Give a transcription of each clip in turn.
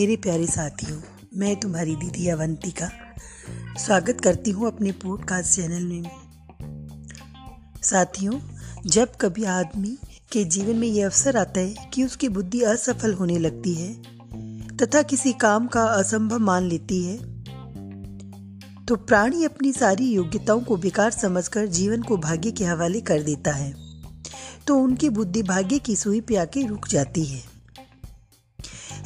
मेरे प्यारे साथियों, मैं तुम्हारी दीदी अवंतिका। स्वागत करती हूँ अपने पॉडकास्ट चैनल में। साथियों, जब कभी आदमी के जीवन में यह अवसर आता है कि उसकी बुद्धि असफल होने लगती है, तथा किसी काम का असंभव मान लेती है तो प्राणी अपनी सारी योग्यताओं को बेकार समझकर जीवन को भाग्य के हवाले कर देता है तो उनकी बुद्धि भाग्य की सुई पे आके रुक जाती है।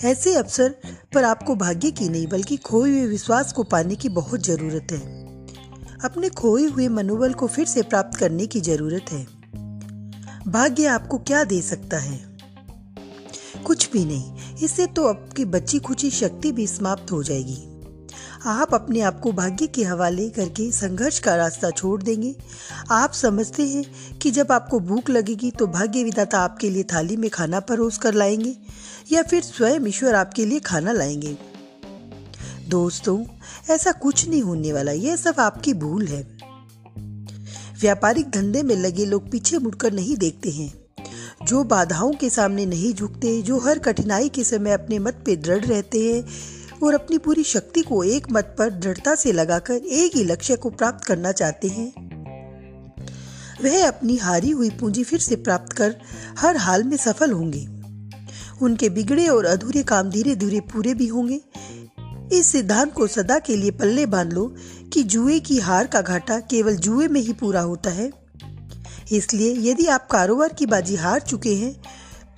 ऐसे अवसर पर आपको भाग्य की नहीं, बल्कि खोए हुए विश्वास को पाने की बहुत ज़रूरत है। अपने खोए हुए मनोबल को फिर से प्राप्त करने की ज़रूरत है। भाग्य आपको क्या दे सकता है? कुछ भी नहीं, इससे तो आपकी बच्ची खुची शक्ति भी समाप्त हो जाएगी। आप अपने आप को भाग्य के हवाले करके संघर्ष का रास्ता छोड़ देंगे। आप समझते हैं कि जब आपको भूख लगेगी तो भाग्य विदाता आपके लिए थाली में खाना परोस कर लाएँगे, या फिर स्वयं ईश्वर आपके लिए खाना लाएँगे। दोस्तों, ऐसा कुछ नहीं होने वाला, यह सब आपकी भूल है। व्यापारिक धंधे में लगे लोग पीछे मुड़कर नहीं देखते हैं। जो बाधाओं के सामने नहीं झुकते, जो हर कठिनाई के समय अपने मत पे दृढ़ रहते हैं और अपनी पूरी शक्ति को एक मत पर दृढ़ता से लगाकर एक ही लक्ष्य को प्राप्त करना चाहते हैं। वह अपनी हारी हुई पूंजी फिर से प्राप्त कर हर हाल में सफल होंगे। उनके बिगड़े और अधूरे काम धीरे धीरे पूरे भी होंगे। इस सिद्धांत को सदा के लिए पल्ले बाँध लो कि जुए की हार का घाटा केवल जुए में ही पूरा होता है। इसलिए यदि आप कारोबार की बाजी हार चुके हैं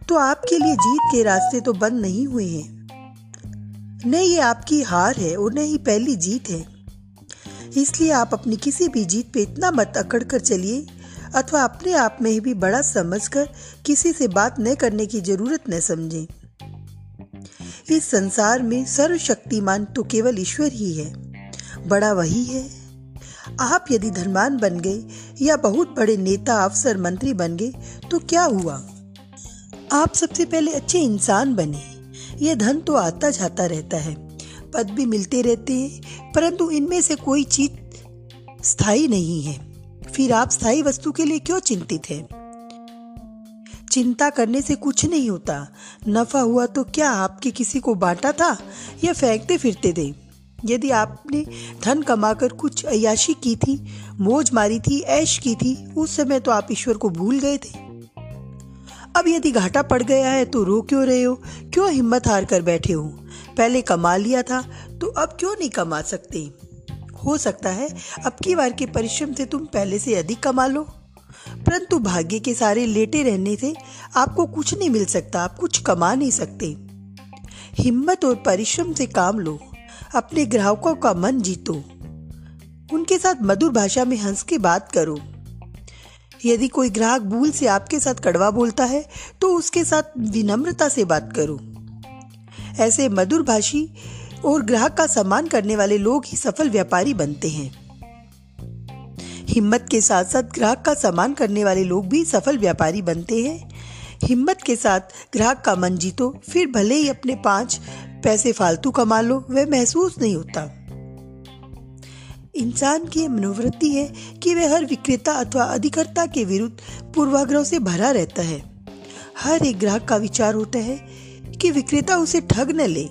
तो आपके लिए जीत के रास्ते तो बंद नहीं हुए हैं। न ये आपकी हार है और न ही पहली जीत है। इसलिए आप अपनी किसी भी जीत पे इतना मत अकड़ कर चलिए, अथवा अपने आप में ही भी बड़ा समझकर किसी से बात न करने की ज़रूरत न समझें। इस संसार में सर्वशक्तिमान तो केवल ईश्वर ही है। बड़ा वही है। आप यदि धनवान बन गए या बहुत बड़े नेता, अफसर, मंत्री बन गए तो क्या हुआ? आप सबसे पहले अच्छे इंसान बने। ये धन तो आता जाता रहता है। पद भी मिलते रहते हैं, परंतु इनमें से कोई चीज़ स्थायी नहीं है। फिर आप स्थायी वस्तु के लिए क्यों चिंतित हैं? चिंता करने से कुछ नहीं होता। नफा हुआ तो क्या आपके किसी को बांटा था? या फेंकते फिरते थे? यदि आपने धन कमाकर कुछ अयाशी की थी, मौज मारी थी, ऐश की थी, उस समय तो आप ईश्वर को भूल गए थे। अब यदि घाटा पड़ गया है तो रो क्यों रहे हो? क्यों हिम्मत हार कर बैठे हो? पहले कमा लिया था तो अब क्यों नहीं कमा सकते? हो सकता है अब की बार के परिश्रम से तुम पहले से अधिक कमा लो। परंतु भाग्य के सारे लेटे रहने से आपको कुछ नहीं मिल सकता, आप कुछ कमा नहीं सकते। हिम्मत और परिश्रम से काम लो, अपने ग्राहकों का मन जीतो। उनके साथ मधुर भाषा में हंस के बात करो। यदि कोई ग्राहक भूल से आपके साथ कड़वा बोलता है तो उसके साथ विनम्रता से बात करो। ऐसे मधुर भाषी और ग्राहक का सम्मान करने वाले लोग ही सफल व्यापारी बनते हैं। हिम्मत के साथ साथ ग्राहक का सम्मान करने वाले लोग भी सफल व्यापारी बनते हैं। हिम्मत के साथ ग्राहक का मन जीतो, फिर भले ही अपने पाँच पैसे फालतू कमा लो, वह महसूस नहीं होता। इंसान की मनोवृत्ति है कि वह हर विक्रेता अथवा अधिकर्ता के विरुद्ध पूर्वाग्रह से भरा रहता है। हर एक ग्राहक का विचार होता है कि विक्रेता उसे ठग न ले,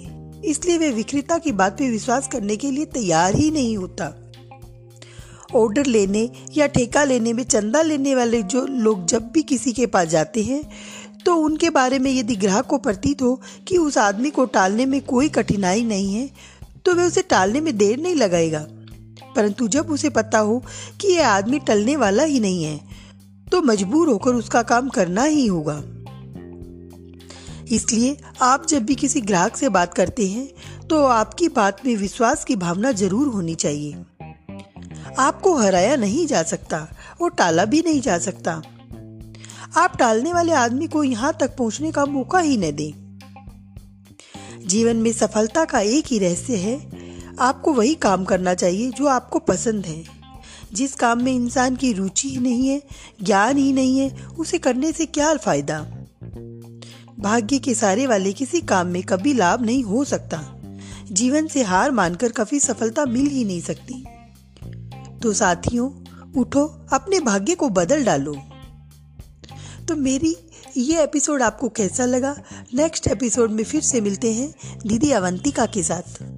इसलिए वह विक्रेता की बात पर विश्वास करने के लिए तैयार ही नहीं होता। ऑर्डर लेने या ठेका लेने में चंदा लेने वाले जो लोग जब भी किसी के पास जाते हैं तो उनके बारे में यदि ग्राहक को प्रतीत हो कि उस आदमी को टालने में कोई कठिनाई नहीं है तो वह उसे टालने में देर नहीं लगाएगा। परंतु जब उसे पता हो कि यह आदमी टलने वाला ही नहीं है तो मजबूर होकर उसका काम करना ही होगा। इसलिए आप जब भी किसी ग्राहक से बात करते हैं तो आपकी बात में विश्वास की भावना ज़रूर होनी चाहिए। आपको हराया नहीं जा सकता और टाला भी नहीं जा सकता। आप टालने वाले आदमी को यहाँ तक पहुँचने का मौका ही न दें। जीवन में सफलता का एक ही रहस्य है आपको वही काम करना चाहिए जो आपको पसंद है। जिस काम में इंसान की रुचि ही नहीं है, ज्ञान ही नहीं है, उसे करने से क्या फ़ायदा? भाग्य के सारे वाले किसी काम में कभी लाभ नहीं हो सकता। जीवन से हार मानकर कभी सफलता मिल ही नहीं सकती। तो साथियों, उठो, अपने भाग्य को बदल डालो। तो मेरी ये एपिसोड आपको कैसा लगा? नेक्स्ट एपिसोड में फिर से मिलते हैं दीदी अवंतिका के साथ।